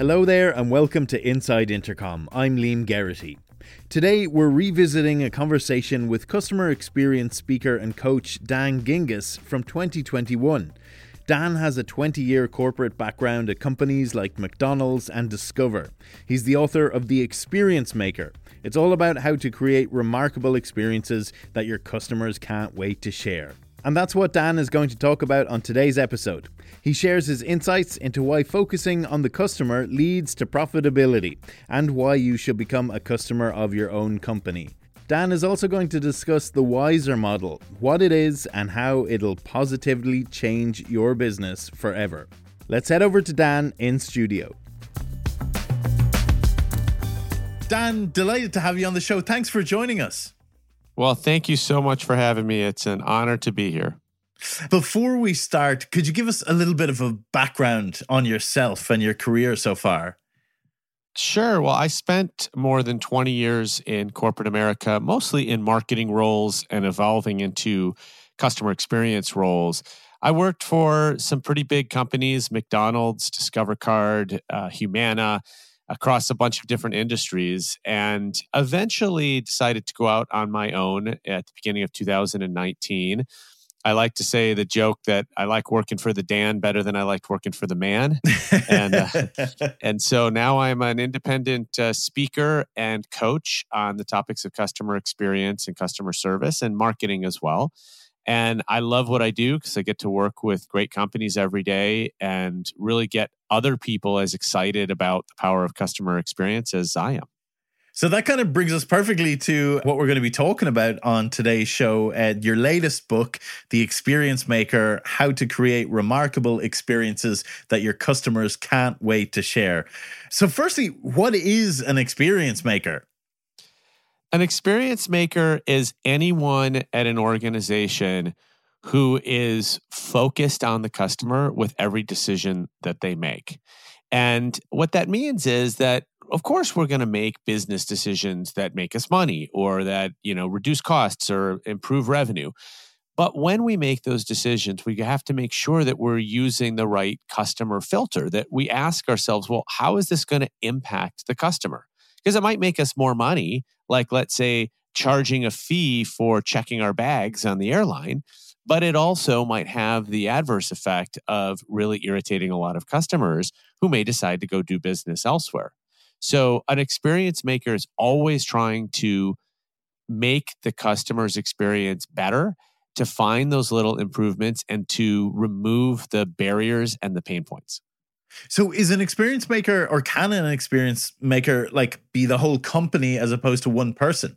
Hello there, and welcome to Inside Intercom. I'm Liam Geraghty. Today, we're revisiting a conversation with customer experience speaker and coach Dan Gingiss from 2021. Dan has a 20 year corporate background at companies like McDonald's and Discover. He's the author of The Experience Maker. It's all about how to create remarkable experiences that your customers can't wait to share. And that's what Dan is going to talk about on today's episode. He shares his insights into why focusing on the customer leads to profitability and why you should become a customer of your own company. Dan is also going to discuss the Wiser model, what it is, and how it'll positively change your business forever. Let's head over to Dan in studio. Dan, delighted to have you on the show. Thanks for joining us. Well, thank you so much for having me. It's an honor to be here. Before we start, could you give us a little bit of a background on yourself and your career so far? Sure. Well, I spent more than 20 years in corporate America, mostly in marketing roles and evolving into customer experience roles. I worked for some pretty big companies McDonald's, Discover Card, uh, Humana across a bunch of different industries and eventually decided to go out on my own at the beginning of 2019. I like to say the joke that I like working for the Dan better than I liked working for the man, and uh, and so now I'm an independent uh, speaker and coach on the topics of customer experience and customer service and marketing as well. And I love what I do because I get to work with great companies every day and really get other people as excited about the power of customer experience as I am. So that kind of brings us perfectly to what we're going to be talking about on today's show. Uh, your latest book, The Experience Maker How to Create Remarkable Experiences That Your Customers Can't Wait to Share. So, firstly, what is an experience maker? An experience maker is anyone at an organization who is focused on the customer with every decision that they make. And what that means is that of course we're going to make business decisions that make us money or that, you know, reduce costs or improve revenue. But when we make those decisions, we have to make sure that we're using the right customer filter, that we ask ourselves, well, how is this going to impact the customer? Because it might make us more money, like let's say charging a fee for checking our bags on the airline, but it also might have the adverse effect of really irritating a lot of customers who may decide to go do business elsewhere. So, an experience maker is always trying to make the customer's experience better, to find those little improvements, and to remove the barriers and the pain points. So is an experience maker or can an experience maker like be the whole company as opposed to one person?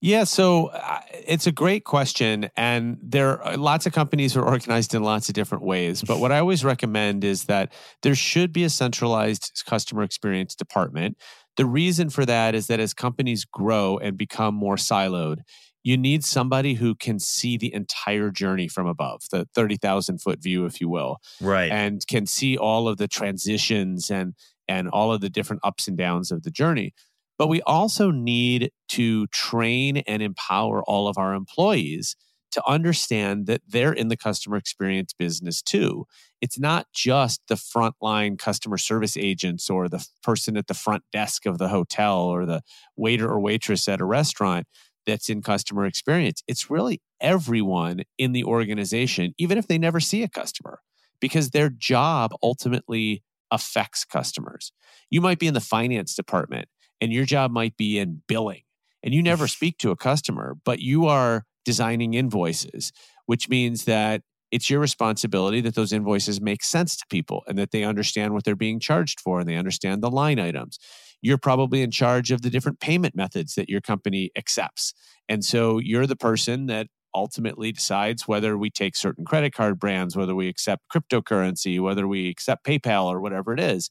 Yeah, so uh, it's a great question. And there are lots of companies are organized in lots of different ways. But what I always recommend is that there should be a centralized customer experience department. The reason for that is that as companies grow and become more siloed, you need somebody who can see the entire journey from above, the 30,000 foot view, if you will. Right. And can see all of the transitions and and all of the different ups and downs of the journey. But we also need to train and empower all of our employees to understand that they're in the customer experience business too. It's not just the frontline customer service agents or the person at the front desk of the hotel or the waiter or waitress at a restaurant that's in customer experience. It's really everyone in the organization, even if they never see a customer, because their job ultimately affects customers. You might be in the finance department and your job might be in billing and you never speak to a customer, but you are designing invoices, which means that it's your responsibility that those invoices make sense to people and that they understand what they're being charged for and they understand the line items. You're probably in charge of the different payment methods that your company accepts. And so you're the person that ultimately decides whether we take certain credit card brands, whether we accept cryptocurrency, whether we accept PayPal or whatever it is.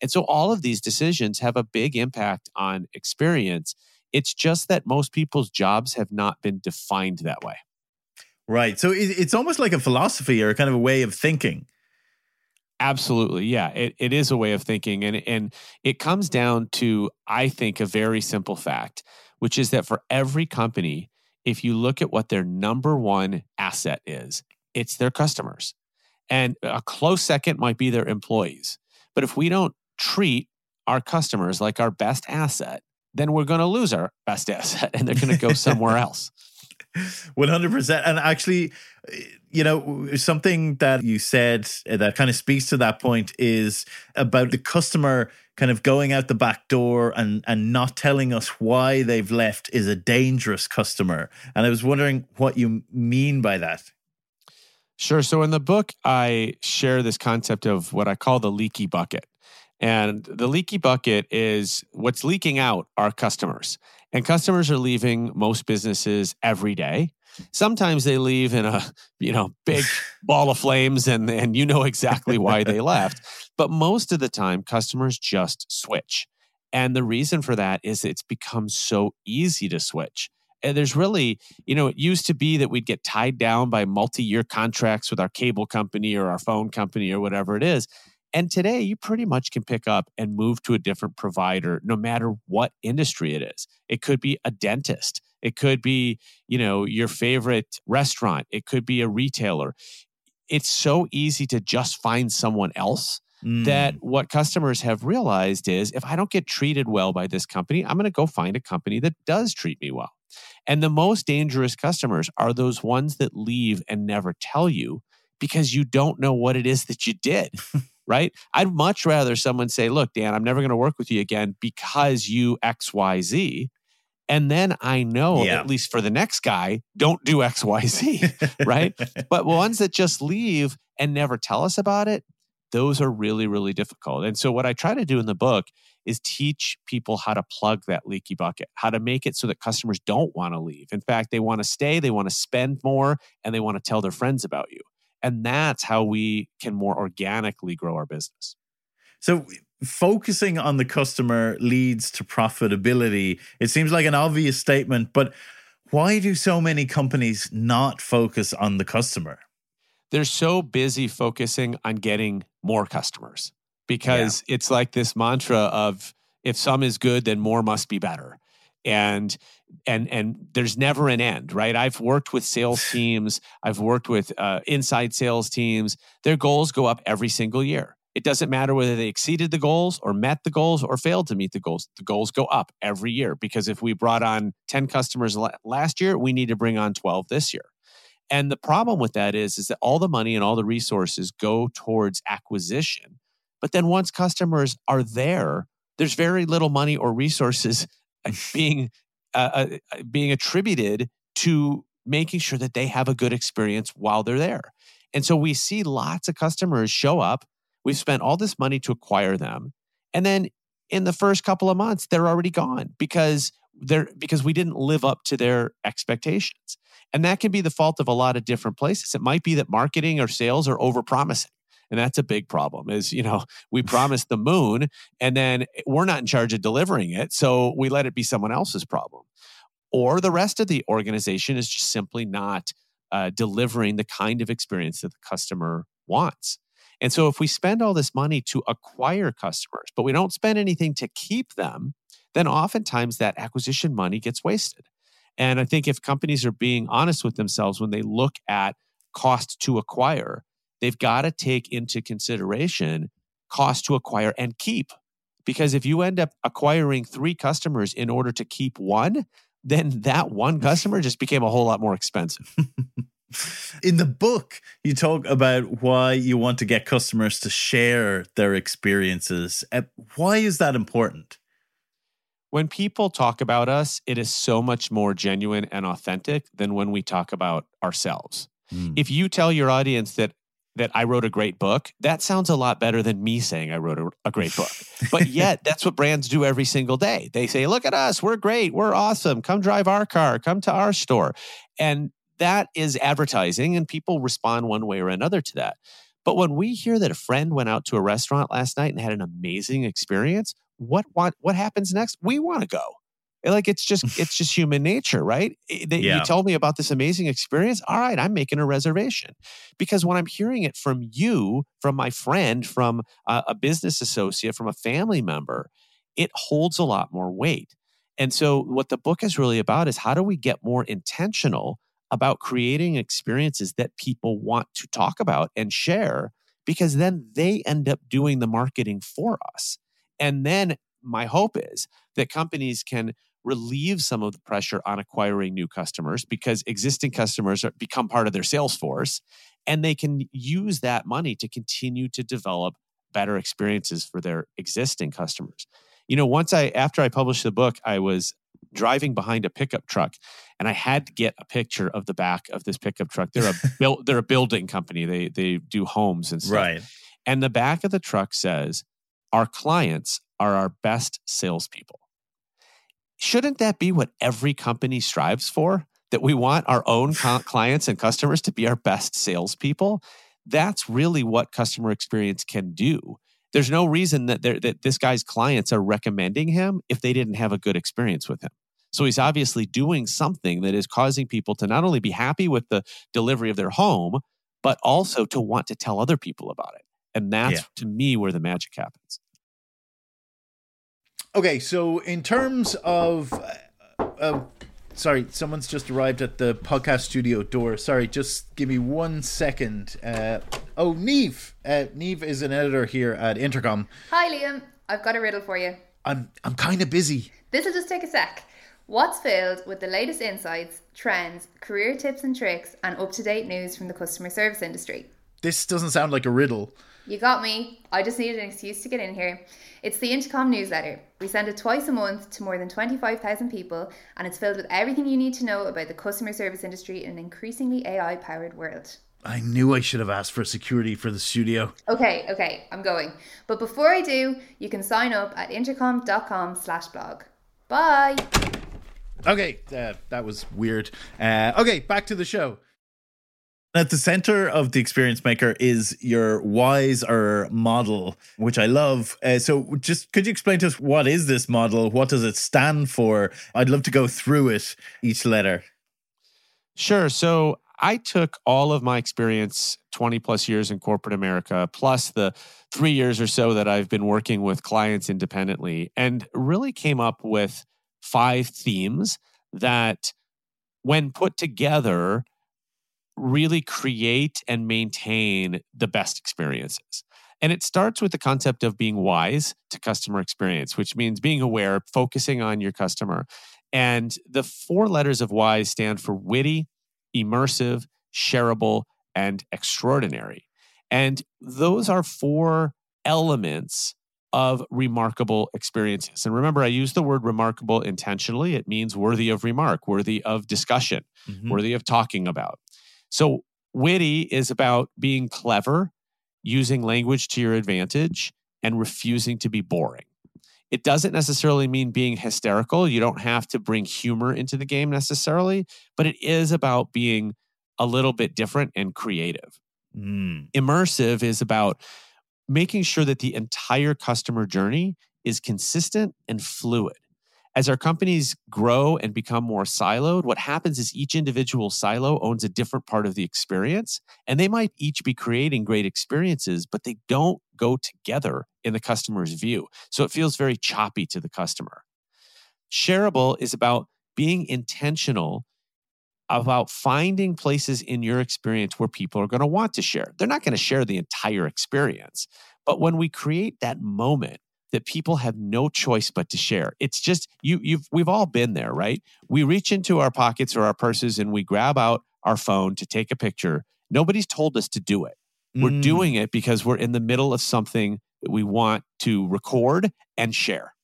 And so all of these decisions have a big impact on experience. It's just that most people's jobs have not been defined that way. Right. So it's almost like a philosophy or kind of a way of thinking. Absolutely. Yeah. It, it is a way of thinking. And, and it comes down to, I think, a very simple fact, which is that for every company, if you look at what their number one asset is, it's their customers. And a close second might be their employees. But if we don't treat our customers like our best asset, then we're going to lose our best asset and they're going to go somewhere else. 100%. And actually, you know, something that you said uh, that kind of speaks to that point is about the customer kind of going out the back door and and not telling us why they've left is a dangerous customer. And I was wondering what you mean by that. Sure. So in the book, I share this concept of what I call the leaky bucket. And the leaky bucket is what's leaking out are customers. And customers are leaving most businesses every day. Sometimes they leave in a, you know, big ball of flames and and you know exactly why they left. But most of the time customers just switch. And the reason for that is it's become so easy to switch. And there's really, you know, it used to be that we'd get tied down by multi year contracts with our cable company or our phone company or whatever it is. And today, you pretty much can pick up and move to a different provider no matter what industry it is. It could be a dentist, it could be, you know, your favorite restaurant, it could be a retailer. It's so easy to just find someone else. Mm. That what customers have realized is if I don't get treated well by this company, I'm going to go find a company that does treat me well. And the most dangerous customers are those ones that leave and never tell you because you don't know what it is that you did. right? I'd much rather someone say, look, Dan, I'm never going to work with you again because you XYZ. And then I know, yeah. at least for the next guy, don't do XYZ, right? but ones that just leave and never tell us about it, those are really, really difficult. And so, what I try to do in the book is teach people how to plug that leaky bucket, how to make it so that customers don't want to leave. In fact, they want to stay, they want to spend more, and they want to tell their friends about you. And that's how we can more organically grow our business. So, focusing on the customer leads to profitability. It seems like an obvious statement, but why do so many companies not focus on the customer? They're so busy focusing on getting more customers because yeah. it's like this mantra of if some is good, then more must be better and and and there's never an end right? I've worked with sales teams. I've worked with uh, inside sales teams. Their goals go up every single year. It doesn't matter whether they exceeded the goals or met the goals or failed to meet the goals. The goals go up every year because if we brought on 10 customers last year we need to bring on 12 this year. And the problem with that is is that all the money and all the resources go towards acquisition but then once customers are there there's very little money or resources being uh, uh, uh, being attributed to making sure that they have a good experience while they're there. And so we see lots of customers show up. We've spent all this money to acquire them. And then in the first couple of months, they're already gone because they're because we didn't live up to their expectations. And that can be the fault of a lot of different places. It might be that marketing or sales are overpromising and that's a big problem is you know we promised the moon and then we're not in charge of delivering it so we let it be someone else's problem. Or the rest of the organization is just simply not uh, delivering the kind of experience that the customer wants. And so if we spend all this money to acquire customers but we don't spend anything to keep them then oftentimes that acquisition money gets wasted. And i think if companies are being honest with themselves when they look at cost to acquire they've got to take into consideration cost to acquire and keep. Because if you end up acquiring three customers in order to keep one, then that one customer just became a whole lot more expensive. In the book, you talk about why you want to get customers to share their experiences. Uh, why is that important? When people talk about us, it is so much more genuine and authentic than when we talk about ourselves. Mm. If you tell your audience that that I wrote a great book, that sounds a lot better than me saying I wrote a, a great book. but yet, that's what brands do every single day. They say, Look at us, we're great, we're awesome, come drive our car, come to our store. And that is advertising, and people respond one way or another to that. But when we hear that a friend went out to a restaurant last night and had an amazing experience, what what, what happens next? We want to go. Like it's just it's just human nature, right? They, yeah. You told me about this amazing experience. All right, I'm making a reservation because when I'm hearing it from you, from my friend, from a, a business associate, from a family member, it holds a lot more weight. And so, what the book is really about is how do we get more intentional about creating experiences that people want to talk about and share because then they end up doing the marketing for us. And then my hope is that companies can relieve some of the pressure on acquiring new customers because existing customers are, become part of their sales force and they can use that money to continue to develop better experiences for their existing customers. You know, once I after I published the book, I was driving behind a pickup truck and I had to get a picture of the back of this pickup truck. They're a build they're a building company. They they do homes and stuff. Right. And the back of the truck says, Our clients are our best salespeople. Shouldn't that be what every company strives for? That we want our own clients and customers to be our best salespeople? That's really what customer experience can do. There's no reason that, that this guy's clients are recommending him if they didn't have a good experience with him. So he's obviously doing something that is causing people to not only be happy with the delivery of their home, but also to want to tell other people about it. And that's yeah. to me where the magic happens. Okay, so in terms of, uh, uh, sorry, someone's just arrived at the podcast studio door. Sorry, just give me one second. Uh, oh, Neve. Uh, Neve is an editor here at Intercom. Hi, Liam. I've got a riddle for you. I'm I'm kind of busy. This'll just take a sec. What's filled with the latest insights, trends, career tips and tricks, and up to date news from the customer service industry? This doesn't sound like a riddle. You got me. I just needed an excuse to get in here. It's the Intercom newsletter. We send it twice a month to more than 25,000 people, and it's filled with everything you need to know about the customer service industry in an increasingly AI powered world. I knew I should have asked for security for the studio. Okay, okay, I'm going. But before I do, you can sign up at intercom.com slash blog. Bye. Okay, uh, that was weird. Uh, okay, back to the show. At the center of the experience maker is your WISE-R model, which I love. Uh, so, just could you explain to us what is this model? What does it stand for? I'd love to go through it, each letter. Sure. So, I took all of my experience 20 plus years in corporate America, plus the three years or so that I've been working with clients independently, and really came up with five themes that, when put together, really create and maintain the best experiences. And it starts with the concept of being wise to customer experience, which means being aware, focusing on your customer. And the four letters of wise stand for witty, immersive, shareable, and extraordinary. And those are four elements of remarkable experiences. And remember, I use the word remarkable intentionally. It means worthy of remark, worthy of discussion, mm-hmm. worthy of talking about. So, witty is about being clever, using language to your advantage, and refusing to be boring. It doesn't necessarily mean being hysterical. You don't have to bring humor into the game necessarily, but it is about being a little bit different and creative. Mm. Immersive is about making sure that the entire customer journey is consistent and fluid as our companies grow and become more siloed, what happens is each individual silo owns a different part of the experience. And they might each be creating great experiences, but they don't go together in the customer's view. So it feels very choppy to the customer. Shareable is about being intentional about finding places in your experience where people are going to want to share. They're not going to share the entire experience. But when we create that moment that people have no choice but to share. It's just you you've we've all been there, right? We reach into our pockets or our purses and we grab out our phone to take a picture. Nobody's told us to do it. We're mm. doing it because we're in the middle of something that we want to record and share.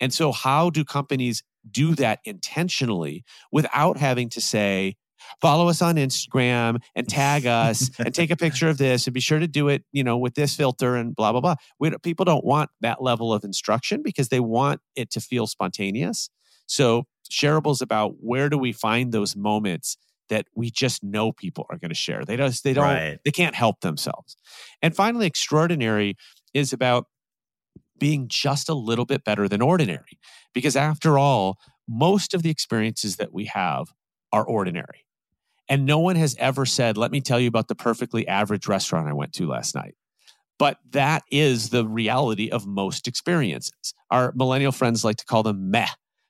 And so how do companies do that intentionally without having to say, follow us on Instagram and tag us and take a picture of this and be sure to do it, you know, with this filter and blah blah blah. We, people don't want that level of instruction because they want it to feel spontaneous. So shareable is about where do we find those moments that we just know people are going to share. They don't they don't right. they can't help themselves. And finally extraordinary is about being just a little bit better than ordinary because after all most of the experiences that we have are ordinary and no one has ever said, let me tell you about the perfectly average restaurant I went to last night. But that is the reality of most experiences. Our millennial friends like to call them meh,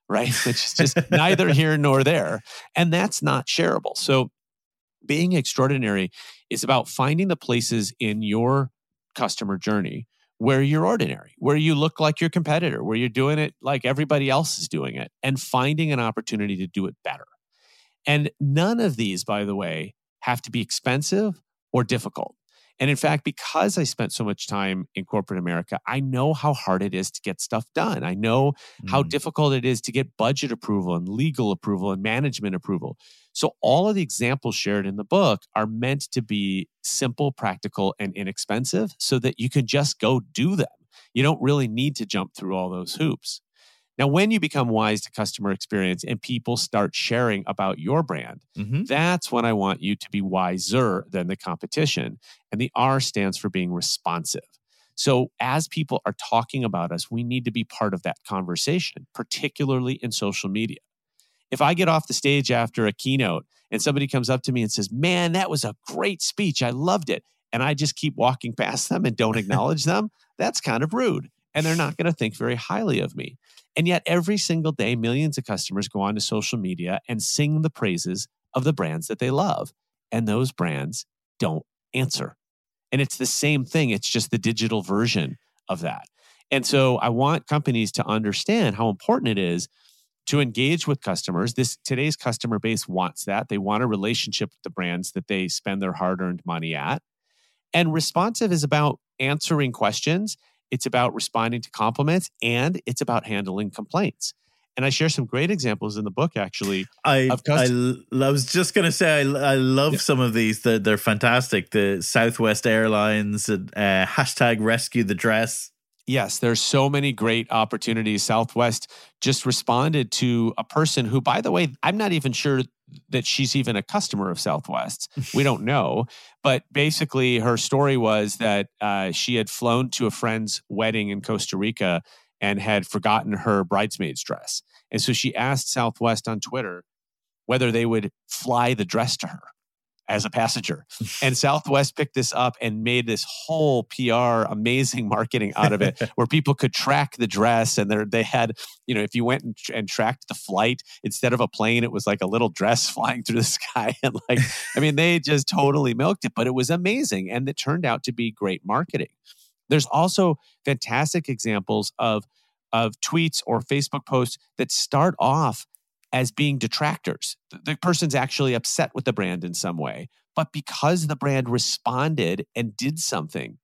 right? Which is just neither here nor there. And that's not shareable. So being extraordinary is about finding the places in your customer journey where you're ordinary, where you look like your competitor, where you're doing it like everybody else is doing it, and finding an opportunity to do it better. And none of these, by the way, have to be expensive or difficult. And in fact, because I spent so much time in corporate America, I know how hard it is to get stuff done. I know mm. how difficult it is to get budget approval and legal approval and management approval. So, all of the examples shared in the book are meant to be simple, practical, and inexpensive so that you can just go do them. You don't really need to jump through all those hoops. Now, when you become wise to customer experience and people start sharing about your brand, mm-hmm. that's when I want you to be wiser than the competition. And the R stands for being responsive. So, as people are talking about us, we need to be part of that conversation, particularly in social media. If I get off the stage after a keynote and somebody comes up to me and says, Man, that was a great speech. I loved it. And I just keep walking past them and don't acknowledge them, that's kind of rude. And they're not going to think very highly of me. And yet, every single day, millions of customers go onto social media and sing the praises of the brands that they love. And those brands don't answer. And it's the same thing, it's just the digital version of that. And so, I want companies to understand how important it is to engage with customers. This today's customer base wants that. They want a relationship with the brands that they spend their hard-earned money at. And responsive is about answering questions it's about responding to compliments and it's about handling complaints. And I share some great examples in the book, actually. I, I, I, was just going to say, I, I love yeah. some of these. They're, they're fantastic. The Southwest Airlines, uh, hashtag rescue the dress. Yes, there's so many great opportunities. Southwest just responded to a person who, by the way, I'm not even sure that she's even a customer of Southwest. we don't know. But basically, her story was that uh, she had flown to a friend's wedding in Costa Rica and had forgotten her bridesmaid's dress. And so she asked Southwest on Twitter whether they would fly the dress to her as a passenger. and Southwest picked this up and made this whole PR amazing marketing out of it where people could track the dress and they had, you know, if you went and, and, tracked the flight instead of a plane, it was like a little dress flying through the sky. And like, I mean, they just totally milked it, but it was amazing. And it turned out to be great marketing. There's also fantastic examples of of tweets or Facebook posts that start off as being detractors. The person's actually upset with the brand in some way. But because the brand responded and did something,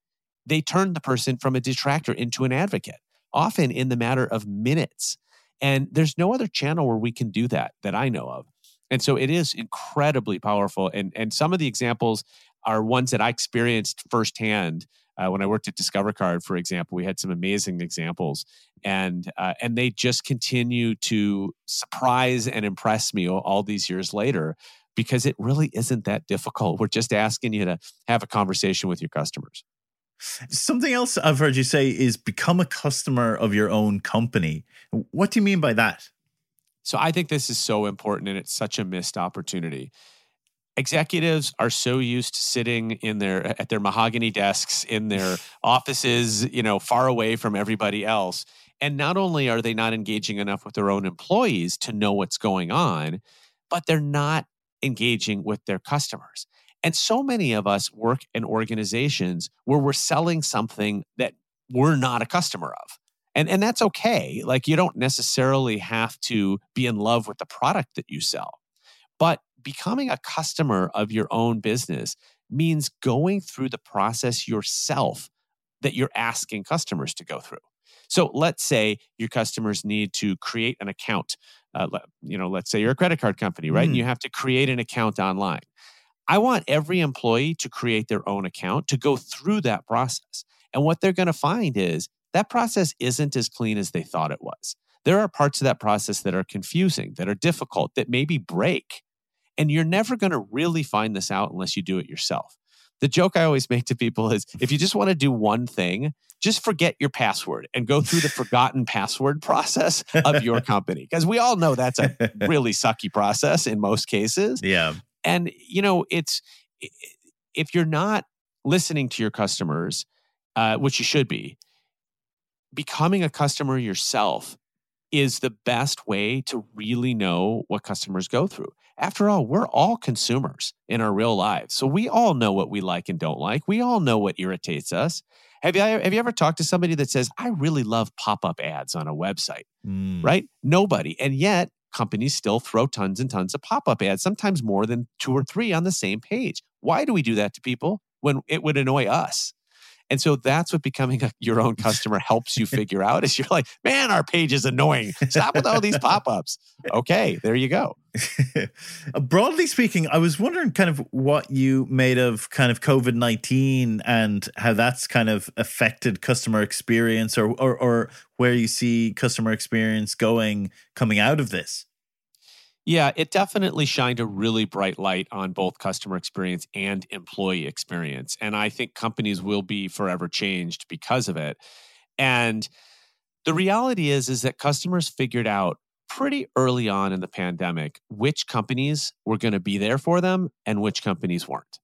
they turned the person from a detractor into an advocate, often in the matter of minutes. And there's no other channel where we can do that that I know of. And so it is incredibly powerful. And, and some of the examples are ones that I experienced firsthand uh, when I worked at Discover Card, for example, we had some amazing examples, and uh, and they just continue to surprise and impress me all, all these years later because it really isn't that difficult. We're just asking you to have a conversation with your customers. Something else I've heard you say is become a customer of your own company. What do you mean by that? So I think this is so important and it's such a missed opportunity executives are so used to sitting in their at their mahogany desks in their offices you know far away from everybody else. And not only are they not engaging enough with their own employees to know what's going on but they're not engaging with their customers. And so many of us work in organizations where we're selling something that we're not a customer of. And and that's okay. Like you don't necessarily have to be in love with the product that you sell. But becoming a customer of your own business means going through the process yourself that you're asking customers to go through. So let's say your customers need to create an account. Uh, you know, let's say you're a credit card company, right? Mm. And you have to create an account online. I want every employee to create their own account to go through that process. And what they're going to find is that process isn't as clean as they thought it was. There are parts of that process that are confusing, that are difficult, that maybe break. And you're never going to really find this out unless you do it yourself. The joke I always make to people is if you just want to do one thing, just forget your password and go through the forgotten password process of your company. Because we all know that's a really sucky process in most cases. Yeah. And, you know, it's if you're not listening to your customers, uh, which you should be, becoming a customer yourself is the best way to really know what customers go through. After all, we're all consumers in our real lives. So we all know what we like and don't like. We all know what irritates us. Have you, have you ever talked to somebody that says, I really love pop up ads on a website? Mm. Right? Nobody. And yet, companies still throw tons and tons of pop up ads, sometimes more than two or three on the same page. Why do we do that to people when it would annoy us? And so that's what becoming a, your own customer helps you figure out is you're like, man, our page is annoying. Stop with all these pop-ups. Okay, there you go. Uh, broadly speaking, I was wondering kind of what you made of kind of COVID-19 and how that's kind of affected customer experience or, or, or where you see customer experience going coming out of this. Yeah, it definitely shined a really bright light on both customer experience and employee experience. And I think companies will be forever changed because of it. And the reality is is that customers figured out pretty early on in the pandemic which companies were going to be there for them and which companies weren't.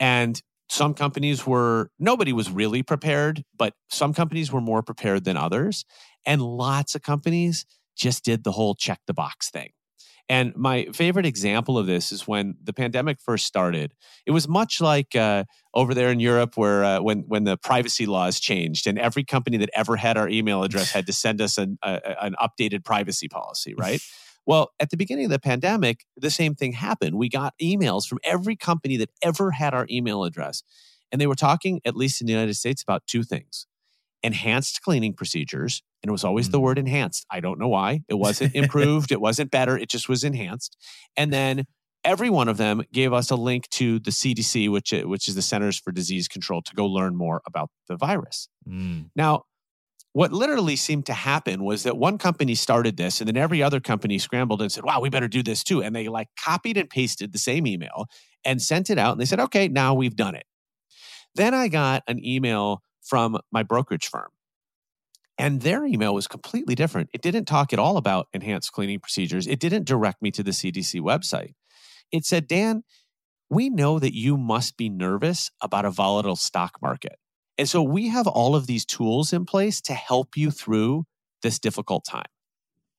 And some companies were nobody was really prepared, but some companies were more prepared than others, and lots of companies just did the whole check the box thing and my favorite example of this is when the pandemic first started. It was much like uh, over there in Europe, where uh, when when the privacy laws changed, and every company that ever had our email address had to send us an, a, an updated privacy policy, right? Well, at the beginning of the pandemic, the same thing happened. We got emails from every company that ever had our email address. And they were talking, at least in the United States, about two things enhanced cleaning procedures and it was always mm. the word enhanced. I don't know why. It wasn't improved, it wasn't better, it just was enhanced. And then every one of them gave us a link to the CDC, which which is the Centers for Disease Control, to go learn more about the virus. Mm. Now, what literally seemed to happen was that one company started this, and then every other company scrambled and said, "Wow, we better do this too." And they like copied and pasted the same email and sent it out, and they said, "Okay, now we've done it." Then I got an email from my brokerage firm and their email was completely different. It didn't talk at all about enhanced cleaning procedures. It didn't direct me to the CDC website. It said, Dan, we know that you must be nervous about a volatile stock market. And so we have all of these tools in place to help you through this difficult time.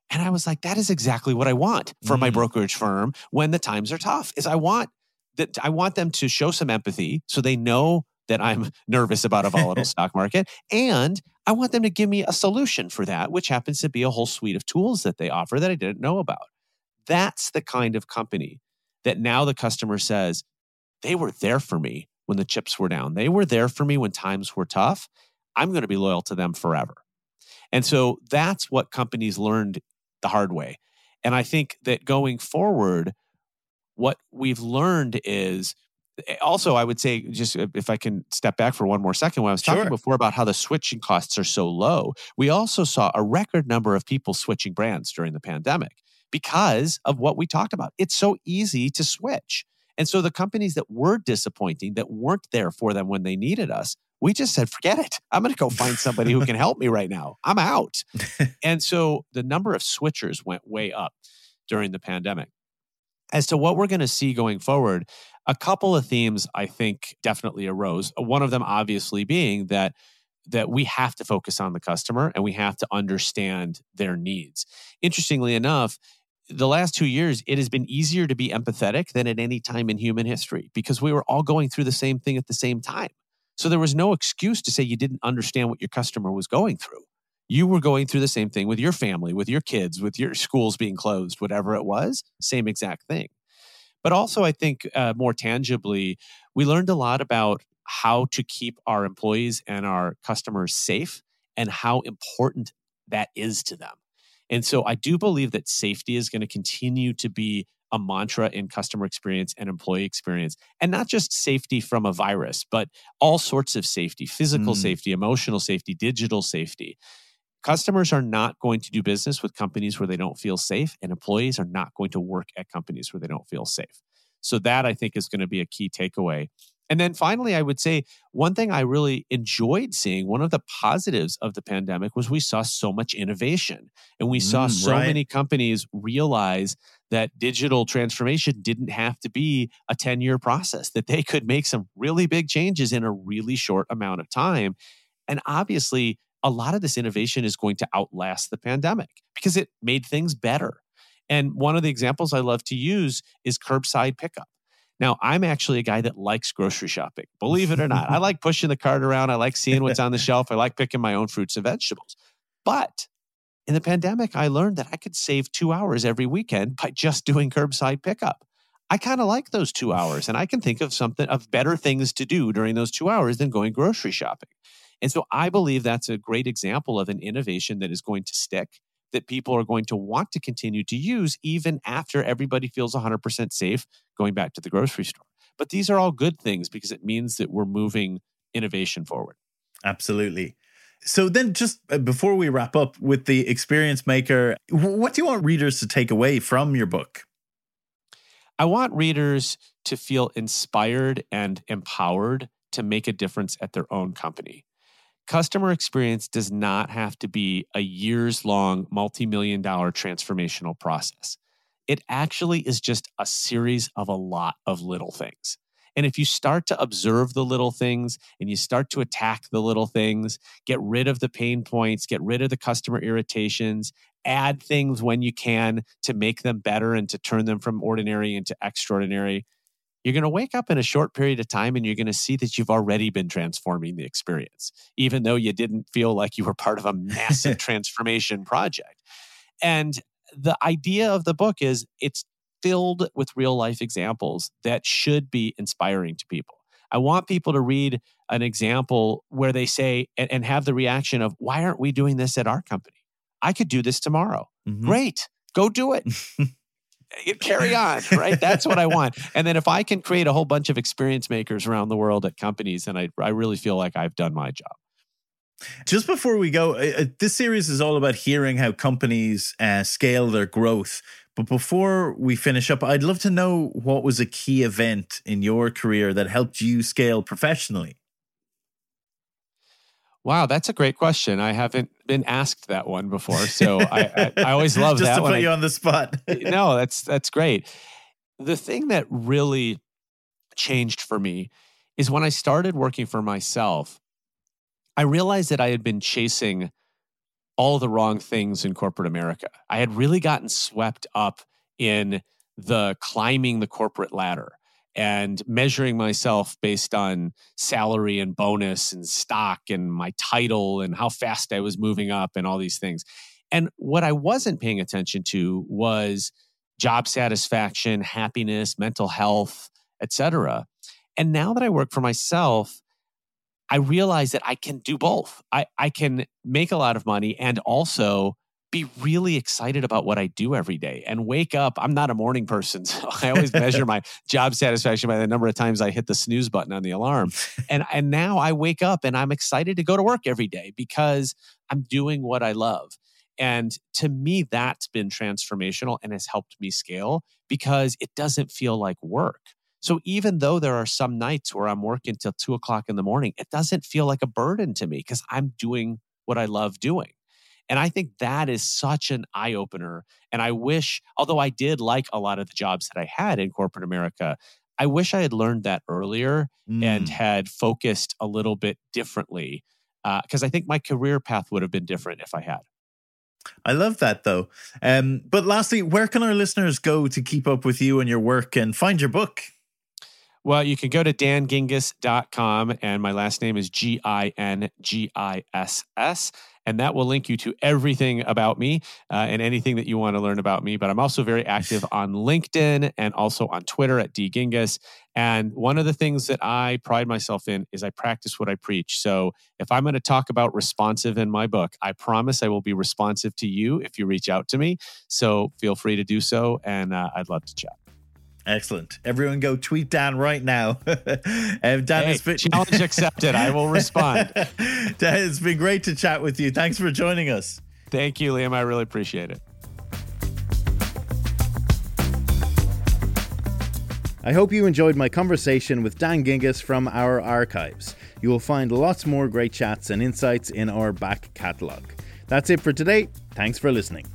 And I was like, that is exactly what I want for mm. my brokerage firm when the times are tough. Is I want that I want them to show some empathy so they know that I'm nervous about a volatile stock market. And I want them to give me a solution for that, which happens to be a whole suite of tools that they offer that I didn't know about. That's the kind of company that now the customer says, they were there for me when the chips were down. They were there for me when times were tough. I'm going to be loyal to them forever. And so that's what companies learned the hard way. And I think that going forward, what we've learned is Eh, also, I would say, just uh, if I can step back for one more second, when I was talking sure. before about how the switching costs are so low, we also saw a record number of people switching brands during the pandemic because of what we talked about. It's so easy to switch. And so the companies that were disappointing, that weren't there for them when they needed us, we just said, forget it. I'm going to go find somebody who can help me right now. I'm out. and so the number of switchers went way up during the pandemic. As to what we're going to see going forward, a couple of themes I think definitely arose. One of them obviously being that that we have to focus on the customer and we have to understand their needs. Interestingly enough, the last 2 years it has been easier to be empathetic than at any time in human history because we were all going through the same thing at the same time. So there was no excuse to say you didn't understand what your customer was going through. You were going through the same thing with your family, with your kids, with your schools being closed, whatever it was, same exact thing. But also, I think uh, more tangibly, we learned a lot about how to keep our employees and our customers safe and how important that is to them. And so I do believe that safety is going to continue to be a mantra in customer experience and employee experience. And not just safety from a virus, but all sorts of safety physical mm. safety, emotional safety, digital safety. Customers are not going to do business with companies where they don't feel safe, and employees are not going to work at companies where they don't feel safe. So, that I think is going to be a key takeaway. And then finally, I would say one thing I really enjoyed seeing, one of the positives of the pandemic was we saw so much innovation. And we saw mm, so right. many companies realize that digital transformation didn't have to be a 10 year process, that they could make some really big changes in a really short amount of time. And obviously, a lot of this innovation is going to outlast the pandemic because it made things better. And one of the examples I love to use is curbside pickup. Now, I'm actually a guy that likes grocery shopping, believe it or not. I like pushing the cart around. I like seeing what's on the shelf. I like picking my own fruits and vegetables. But in the pandemic, I learned that I could save two hours every weekend by just doing curbside pickup. I kind of like those two hours, and I can think of something of better things to do during those two hours than going grocery shopping. And so I believe that's a great example of an innovation that is going to stick, that people are going to want to continue to use even after everybody feels 100% safe going back to the grocery store. But these are all good things because it means that we're moving innovation forward. Absolutely. So then, just uh, before we wrap up with the experience maker, what do you want readers to take away from your book? I want readers to feel inspired and empowered to make a difference at their own company. Customer experience does not have to be a years long, multi million dollar transformational process. It actually is just a series of a lot of little things. And if you start to observe the little things and you start to attack the little things, get rid of the pain points, get rid of the customer irritations, add things when you can to make them better and to turn them from ordinary into extraordinary, you're going to wake up in a short period of time and you're going to see that you've already been transforming the experience, even though you didn't feel like you were part of a massive transformation project. And the idea of the book is it's filled with real life examples that should be inspiring to people. I want people to read an example where they say and, and have the reaction of, why aren't we doing this at our company? I could do this tomorrow. Mm-hmm. Great. Go do it. Carry on, right? That's what I want. And then if I can create a whole bunch of experience makers around the world at companies, then I, I really feel like I've done my job. Just before we go, uh, this series is all about hearing how companies uh, scale their growth. But before we finish up, I'd love to know what was a key event in your career that helped you scale professionally. Wow, that's a great question. I haven't been asked that one before, so I, I, I, always love Just that. Just to put I, you on the spot. no, that's that's great. The thing that really changed for me is when I started working for myself. I realized that I had been chasing all the wrong things in corporate America. I had really gotten swept up in the climbing the corporate ladder and measuring myself based on salary and bonus and stock and my title and how fast I was moving up and all these things. And what I wasn't paying attention to was job satisfaction, happiness, mental health, etc. And now that I work for myself, I realize that I can do both. I, I can make a lot of money and also be really excited about what I do every day and wake up. I'm not a morning person, so I always measure my job satisfaction by the number of times I hit the snooze button on the alarm. And and now I wake up and I'm excited to go to work every day because I'm doing what I love. And to me, that's been transformational and has helped me scale because it doesn't feel like work. So even though there are some nights where I'm working till two o'clock in the morning, it doesn't feel like a burden to me because I'm doing what I love doing. And I think that is such an eye opener. And I wish, although I did like a lot of the jobs that I had in corporate America, I wish I had learned that earlier mm. and had focused a little bit differently. Because uh, I think my career path would have been different if I had. I love that though. Um, but lastly, where can our listeners go to keep up with you and your work and find your book? Well, you can go to dangingiss.com, and my last name is G I N G I S S and that will link you to everything about me uh, and anything that you want to learn about me. But I'm also very active on LinkedIn and also on Twitter at dgingiss. And one of the things that I pride myself in is I practice what I preach. So if I'm going to talk about responsive in my book, I promise I will be responsive to you if you reach out to me. So feel free to do so, and uh, I'd love to chat. Excellent. Everyone go tweet Dan right now. um, Dan, hey, been- challenge accepted. I will respond. Dan, it's been great to chat with you. Thanks for joining us. Thank you, Liam. I really appreciate it. I hope you enjoyed my conversation with Dan Gingiss from our archives. You will find lots more great chats and insights in our back catalogue. That's it for today. Thanks for listening.